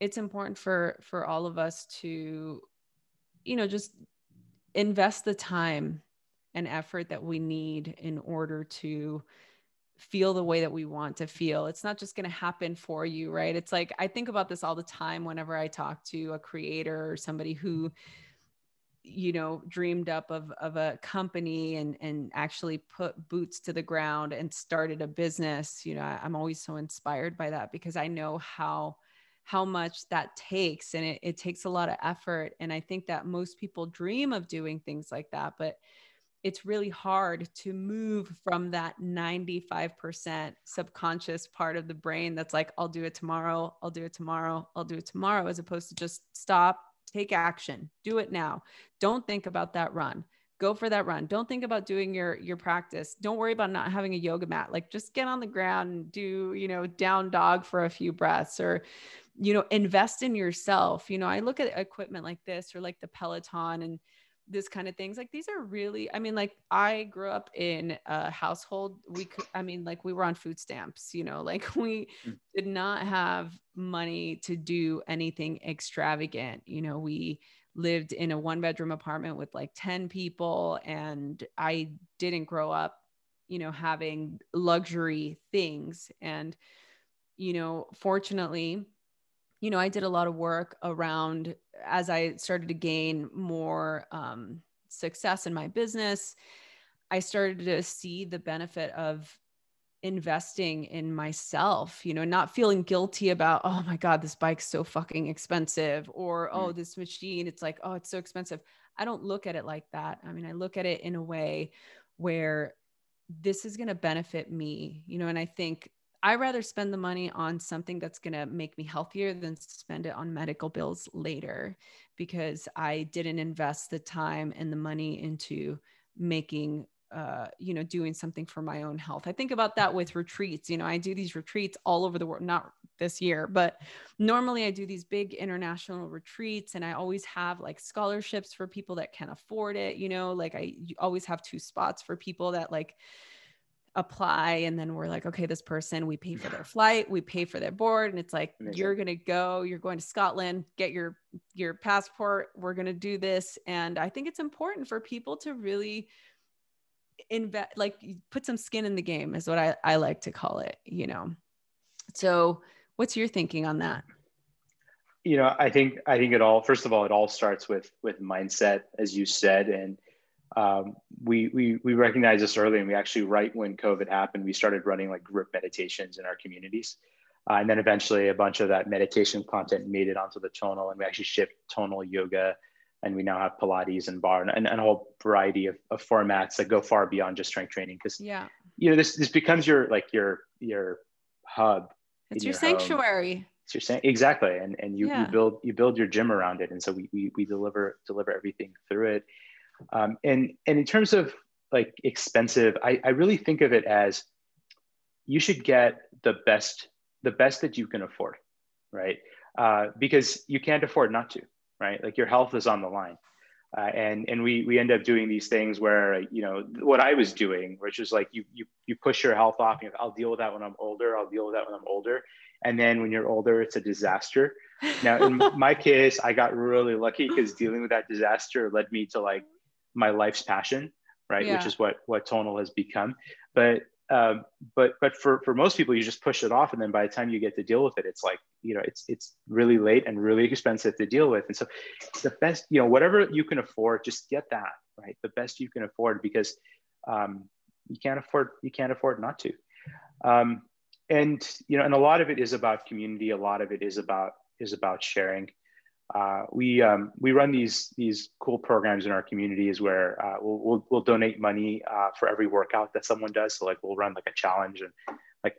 it's important for for all of us to you know just invest the time and effort that we need in order to feel the way that we want to feel. It's not just going to happen for you, right? It's like I think about this all the time whenever I talk to a creator or somebody who you know dreamed up of of a company and and actually put boots to the ground and started a business you know I, i'm always so inspired by that because i know how how much that takes and it, it takes a lot of effort and i think that most people dream of doing things like that but it's really hard to move from that 95% subconscious part of the brain that's like, I'll do it tomorrow, I'll do it tomorrow, I'll do it tomorrow, as opposed to just stop, take action, do it now. Don't think about that run. Go for that run. Don't think about doing your your practice. Don't worry about not having a yoga mat. Like just get on the ground and do, you know, down dog for a few breaths or you know, invest in yourself. You know, I look at equipment like this or like the Peloton and this kind of things like these are really i mean like i grew up in a household we could i mean like we were on food stamps you know like we mm. did not have money to do anything extravagant you know we lived in a one bedroom apartment with like 10 people and i didn't grow up you know having luxury things and you know fortunately you know, I did a lot of work around as I started to gain more um, success in my business. I started to see the benefit of investing in myself, you know, not feeling guilty about, oh my God, this bike's so fucking expensive, or oh, mm. this machine, it's like, oh, it's so expensive. I don't look at it like that. I mean, I look at it in a way where this is going to benefit me, you know, and I think I rather spend the money on something that's going to make me healthier than spend it on medical bills later because I didn't invest the time and the money into making uh, you know, doing something for my own health. I think about that with retreats. You know, I do these retreats all over the world, not this year, but normally I do these big international retreats and I always have like scholarships for people that can afford it. You know, like I always have two spots for people that like apply and then we're like okay this person we pay for their flight we pay for their board and it's like Amazing. you're going to go you're going to Scotland get your your passport we're going to do this and I think it's important for people to really invest like put some skin in the game is what I, I like to call it you know so what's your thinking on that you know i think i think it all first of all it all starts with with mindset as you said and um, we we we recognized this early and we actually right when covid happened we started running like group meditations in our communities uh, and then eventually a bunch of that meditation content made it onto the tonal and we actually shipped tonal yoga and we now have Pilates and barre and, and a whole variety of, of formats that go far beyond just strength training. Because yeah, you know this this becomes your like your your hub. It's your, your, sanctuary. Home. It's your san- exactly, and and you, yeah. you build you build your gym around it, and so we we, we deliver deliver everything through it. Um, and and in terms of like expensive, I, I really think of it as you should get the best the best that you can afford, right? Uh, because you can't afford not to right? Like your health is on the line. Uh, and and we we end up doing these things where you know what I was doing, which is like you you you push your health off. And I'll deal with that when I'm older. I'll deal with that when I'm older. And then when you're older, it's a disaster. Now in my case, I got really lucky because dealing with that disaster led me to like my life's passion, right? Yeah. Which is what what tonal has become. But um, but but for for most people you just push it off and then by the time you get to deal with it it's like you know it's it's really late and really expensive to deal with and so the best you know whatever you can afford just get that right the best you can afford because um, you can't afford you can't afford not to um, and you know and a lot of it is about community a lot of it is about is about sharing uh, we um, we run these these cool programs in our communities where uh, we'll, we'll, we'll donate money uh, for every workout that someone does. So like we'll run like a challenge and like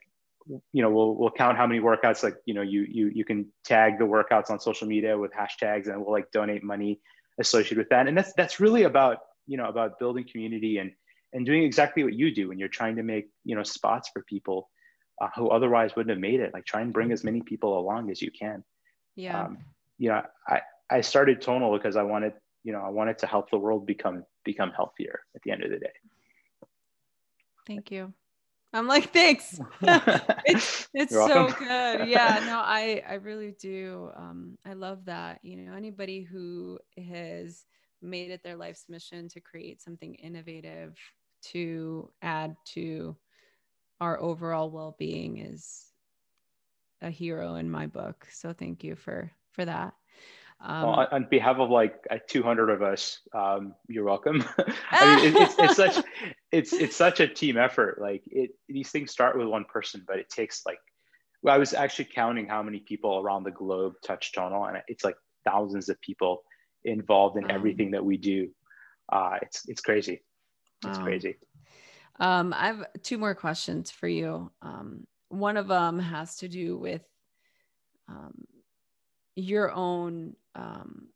you know we'll we'll count how many workouts like you know you you you can tag the workouts on social media with hashtags and we'll like donate money associated with that. And that's that's really about you know about building community and and doing exactly what you do when you're trying to make you know spots for people uh, who otherwise wouldn't have made it. Like try and bring as many people along as you can. Yeah. Um, you know, I, I started tonal because I wanted, you know, I wanted to help the world become become healthier at the end of the day. Thank you. I'm like, thanks. it's it's so good. Yeah, no, I I really do. Um, I love that. You know, anybody who has made it their life's mission to create something innovative to add to our overall well-being is a hero in my book. So thank you for for that. Um, well, on behalf of like 200 of us, um, you're welcome. I mean, it, it's, it's such it's it's such a team effort. Like it, these things start with one person, but it takes like. Well, I was actually counting how many people around the globe touch tonal, and it's like thousands of people involved in everything that we do. Uh, it's it's crazy. It's wow. crazy. Um, I have two more questions for you. Um, one of them has to do with um, your own um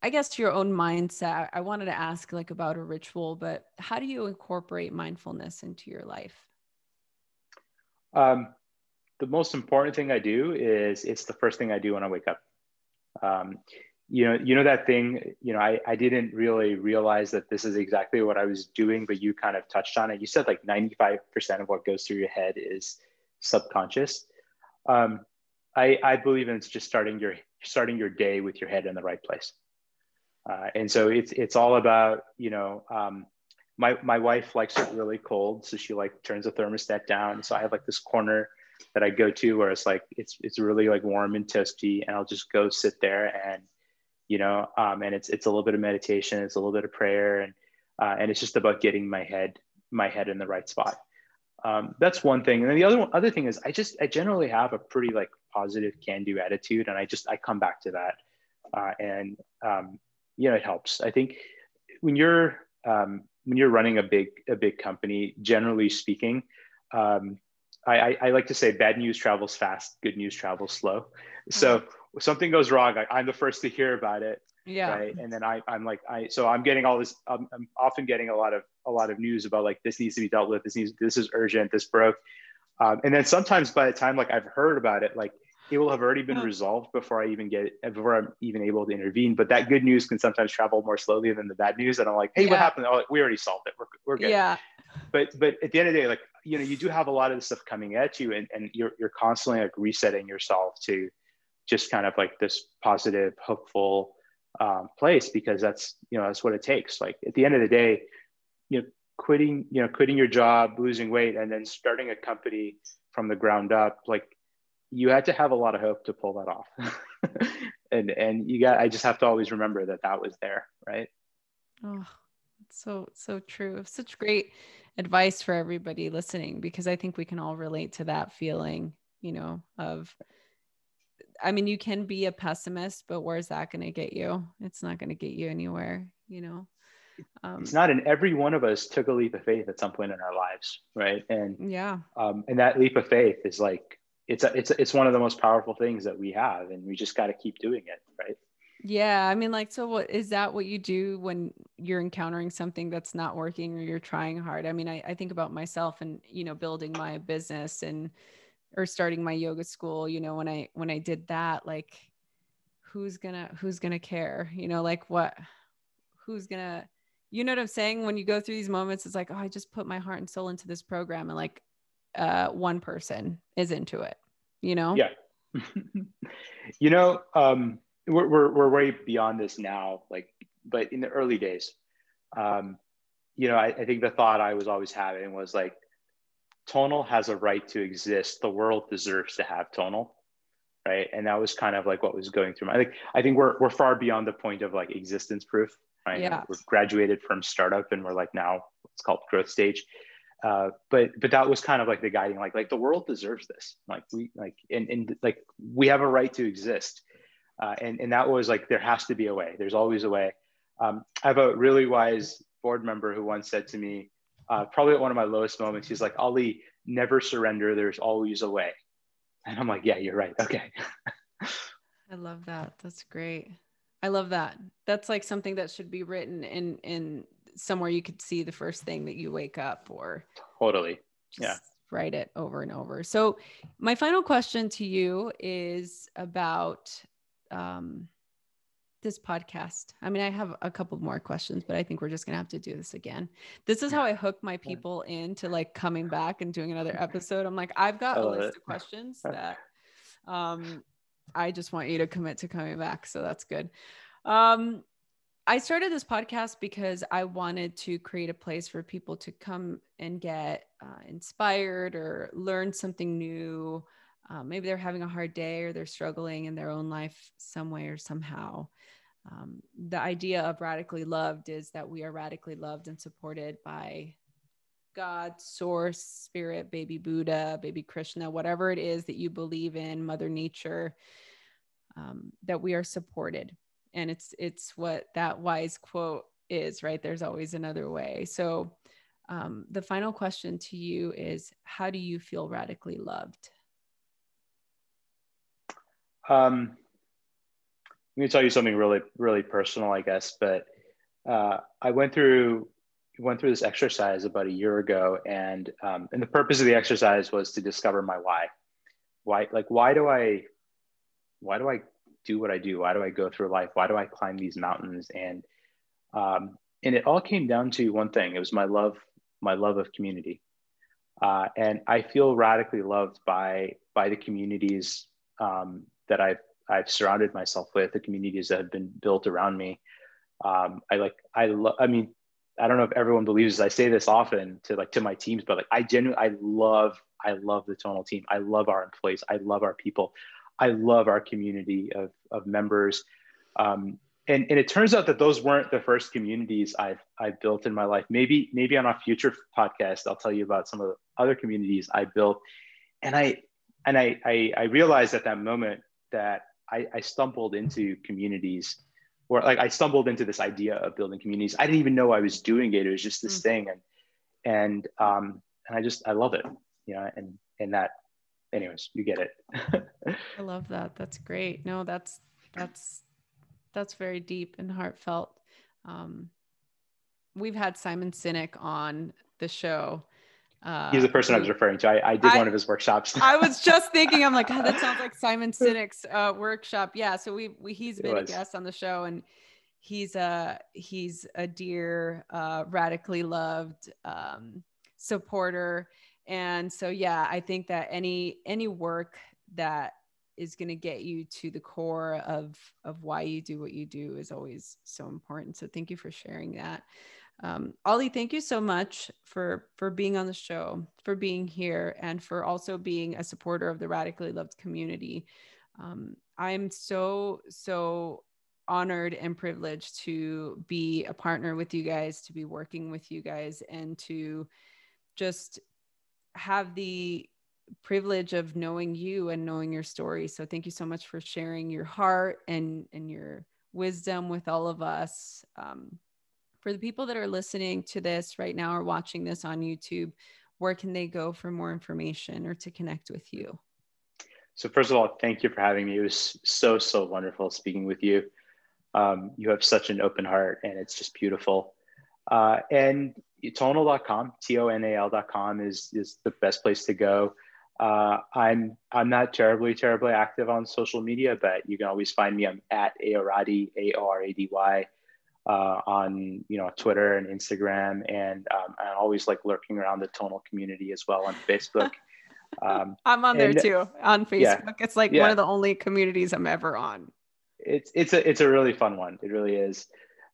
I guess to your own mindset. I wanted to ask like about a ritual, but how do you incorporate mindfulness into your life? Um, the most important thing I do is it's the first thing I do when I wake up. Um, you know, you know that thing. You know, I I didn't really realize that this is exactly what I was doing, but you kind of touched on it. You said like ninety five percent of what goes through your head is subconscious. Um, I, I believe in it's just starting your starting your day with your head in the right place. Uh, and so it's it's all about you know um, my my wife likes it really cold, so she like turns the thermostat down. So I have like this corner that I go to where it's like it's it's really like warm and toasty, and I'll just go sit there and you know um, and it's it's a little bit of meditation, it's a little bit of prayer, and uh, and it's just about getting my head my head in the right spot. Um, that's one thing, and then the other one, other thing is I just I generally have a pretty like positive can do attitude. And I just, I come back to that. Uh, and, um, you know, it helps. I think when you're, um, when you're running a big, a big company, generally speaking, um, I, I, I like to say bad news travels fast, good news travels slow. So if something goes wrong, I, am the first to hear about it. Yeah. Right. And then I, I'm like, I, so I'm getting all this, I'm, I'm often getting a lot of, a lot of news about like, this needs to be dealt with. This needs, this is urgent. This broke. Um, and then sometimes by the time like I've heard about it, like it will have already been resolved before I even get before I'm even able to intervene. But that good news can sometimes travel more slowly than the bad news. And I'm like, hey, yeah. what happened? Oh, we already solved it. We're, we're good. Yeah. But but at the end of the day, like you know, you do have a lot of this stuff coming at you, and, and you're you're constantly like resetting yourself to just kind of like this positive, hopeful um, place because that's you know that's what it takes. Like at the end of the day, you know, quitting you know quitting your job, losing weight, and then starting a company from the ground up, like you had to have a lot of hope to pull that off. and and you got I just have to always remember that that was there, right? Oh, so so true. Such great advice for everybody listening because I think we can all relate to that feeling, you know, of I mean, you can be a pessimist, but where's that going to get you? It's not going to get you anywhere, you know. Um, it's not, and every one of us took a leap of faith at some point in our lives, right? And yeah, um, and that leap of faith is like it's a, it's a, it's one of the most powerful things that we have, and we just got to keep doing it, right? Yeah, I mean, like, so what is that? What you do when you're encountering something that's not working or you're trying hard? I mean, I, I think about myself and you know building my business and or starting my yoga school. You know, when I when I did that, like, who's gonna who's gonna care? You know, like what? Who's gonna? You know what I'm saying? When you go through these moments, it's like, oh, I just put my heart and soul into this program, and like, uh, one person is into it. You know? Yeah. you know, um, we're, we're, we're way beyond this now, like, but in the early days, um, you know, I, I think the thought I was always having was like, tonal has a right to exist. The world deserves to have tonal. Right. And that was kind of like what was going through my, like, I think we're, we're far beyond the point of like existence proof. Right. Yeah. We've graduated from startup and we're like now it's called growth stage. Uh, but but that was kind of like the guiding like like the world deserves this like we like and, and like we have a right to exist uh, and, and that was like, there has to be a way. There's always a way. Um, I have a really wise board member who once said to me, uh, probably at one of my lowest moments, he's like, Aly, never surrender. There's always a way. And I'm like, yeah, you're right. Okay. I love that. That's great. I love that. That's like something that should be written in, in somewhere you could see the first thing that you wake up or totally. yeah write it over and over. So, my final question to you is about um, this podcast. I mean, I have a couple more questions, but I think we're just gonna have to do this again. This is how I hook my people into like coming back and doing another episode. I'm like, I've got a list it. of questions that um, I just want you to commit to coming back. So that's good. Um, I started this podcast because I wanted to create a place for people to come and get uh, inspired or learn something new um, maybe they're having a hard day or they're struggling in their own life some way or somehow. Um, the idea of radically loved is that we are radically loved and supported by God, source, spirit, baby Buddha, baby Krishna, whatever it is that you believe in, Mother Nature, um, that we are supported. And it's it's what that wise quote is, right? There's always another way. So um, the final question to you is how do you feel radically loved? Um, let me tell you something really, really personal, I guess. But uh, I went through went through this exercise about a year ago, and um, and the purpose of the exercise was to discover my why. Why, like, why do I, why do I do what I do? Why do I go through life? Why do I climb these mountains? And um, and it all came down to one thing. It was my love, my love of community. Uh, and I feel radically loved by by the communities um, that I've I've surrounded myself with, the communities that have been built around me. Um, I like I love. I mean, I don't know if everyone believes this. I say this often to like to my teams, but like I genuinely I love I love the tonal team. I love our employees. I love our people. I love our community of of members. Um, and, and it turns out that those weren't the first communities I've I've built in my life. Maybe maybe on a future podcast I'll tell you about some of the other communities I built. And I and I I, I realized at that moment that I, I stumbled into communities or like I stumbled into this idea of building communities. I didn't even know I was doing it. It was just this mm-hmm. thing. And, and, um, and I just, I love it, you know, and, and that anyways you get it i love that that's great no that's that's that's very deep and heartfelt um, we've had simon sinek on the show uh, He's the person I was referring to. I, I did I, one of his workshops. I was just thinking, I'm like, oh, that sounds like Simon Sinek's uh, workshop. Yeah. So we, we he's been a guest on the show, and he's a he's a dear, uh, radically loved um, supporter. And so yeah, I think that any any work that is going to get you to the core of of why you do what you do is always so important. So thank you for sharing that um, Aly, thank you so much for for being on the show, for being here, and for also being a supporter of the radically loved community. Um, I'm so so honored and privileged to be a partner with you guys, to be working with you guys, and to just have the privilege of knowing you and knowing your story. So thank you so much for sharing your heart and and your wisdom with all of us. Um, for the people that are listening to this right now or watching this on YouTube, where can they go for more information or to connect with you? So, first of all, thank you for having me. It was so, so wonderful speaking with you. Um, you have such an open heart and it's just beautiful. Uh, and tonal.com, T O N A L.com is, is the best place to go. Uh, I'm I'm not terribly terribly active on social media, but you can always find me. I'm at Aorady A O R A D Y uh, on you know Twitter and Instagram, and um, I'm always like lurking around the tonal community as well on Facebook. Um, I'm on there too on Facebook. Yeah, it's like yeah. one of the only communities I'm ever on. It's it's a it's a really fun one. It really is.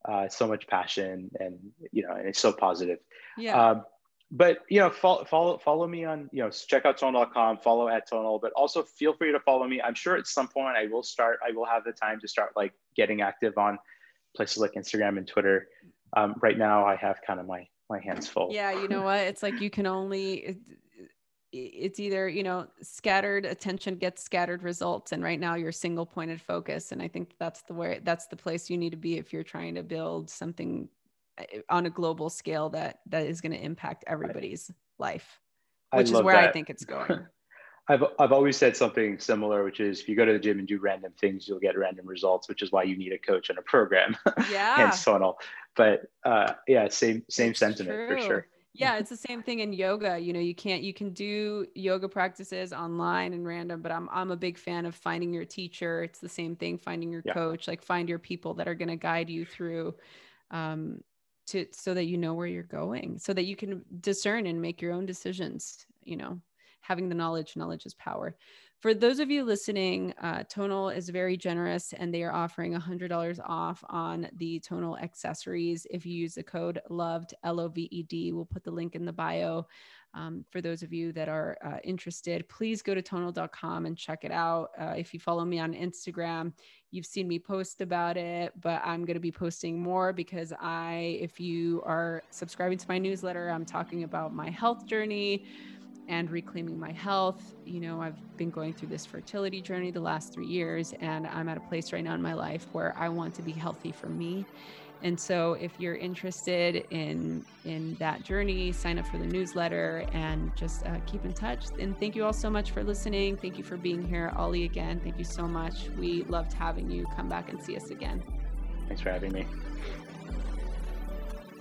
Uh, so much passion and you know and it's so positive. Yeah. Um, but you know follow, follow follow me on you know check out tonal.com follow at tonal but also feel free to follow me i'm sure at some point i will start i will have the time to start like getting active on places like Instagram and Twitter. Um, right now, I have kind of my my hands full. Yeah, you know what? It's like you can only. It, it's either you know scattered attention gets scattered results and right now you're single pointed focus and i think that's the way that's the place you need to be if you're trying to build something eh, on a global scale that that is going to impact everybody's life which is where that. i think it's going I've, I've always said something similar, which is if you go to the gym and do random things, you'll get random results, which is why you need a coach and a program. Yeah. and funnel. But uh, yeah, same same it's sentiment true. for sure. Yeah, it's the same thing in yoga. You know, you can't you can do yoga practices online and random, but I'm I'm a big fan of finding your teacher. It's the same thing, finding your yeah. coach, like find your people that are going to guide you through um to so that you know where you're going, so that you can discern and make your own decisions, you know having the knowledge, knowledge is power. For those of you listening, uh, Tonal is very generous and they are offering $100 off on the Tonal accessories if you use the code LOVED, L O V E D. We'll put the link in the bio. Um, for those of you that are uh, interested, please go to tonal.com and check it out. Uh, if you follow me on Instagram, you've seen me post about it, but I'm going to be posting more because I, if you are subscribing to my newsletter, I'm talking about my health journey and reclaiming my health. You know, I've been going through this fertility journey the last three years, and I'm at a place right now in my life where I want to be healthy for me. And so, if you're interested in in that journey, sign up for the newsletter and just uh, keep in touch. And thank you all so much for listening. Thank you for being here, Aly. Again, thank you so much. We loved having you. Come back and see us again. Thanks for having me.